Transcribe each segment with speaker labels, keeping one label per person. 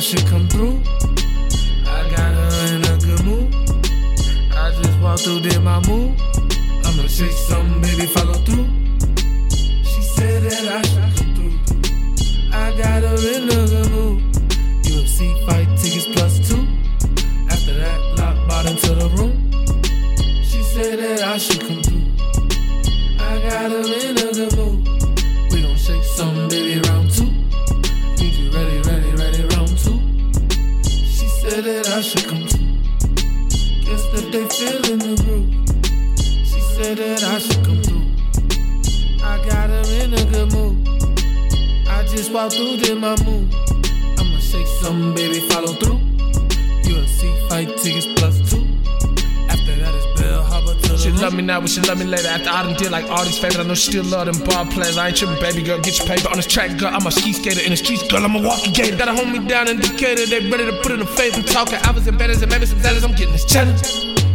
Speaker 1: should come through. I got her in a good mood. I just walked through, did my move. I'ma say something, baby, follow through. She said that I should come through. I got her in a good mood. UFC fight tickets plus two. After that, lock bought into the room. She said that I should come through. I got her in a good mood. We gon' shake something, baby, round said that I should come through. Guess that they feelin' the groove. She said that I should come through. I got her in a good mood. I just walked through, did my move. I'ma shake something, baby, follow through. UFC fight tickets
Speaker 2: love me now, but she love me later. After I done did like all these favors, I know she still love them ball players. I ain't tripping, baby girl. Get your paper on this track, girl. I'm a ski skater in the streets, girl. I'm a walking gator. Gotta hold me down in Decatur. They ready to put in the face. I'm talking hours and betters and maybe some sellers. I'm getting this cheddar.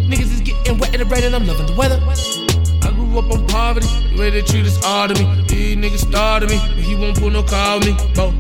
Speaker 2: Niggas is getting wet in the rain and I'm loving the weather. I grew up on poverty. The way they treat us all to me. These niggas started me, but he won't pull no call me. Bo,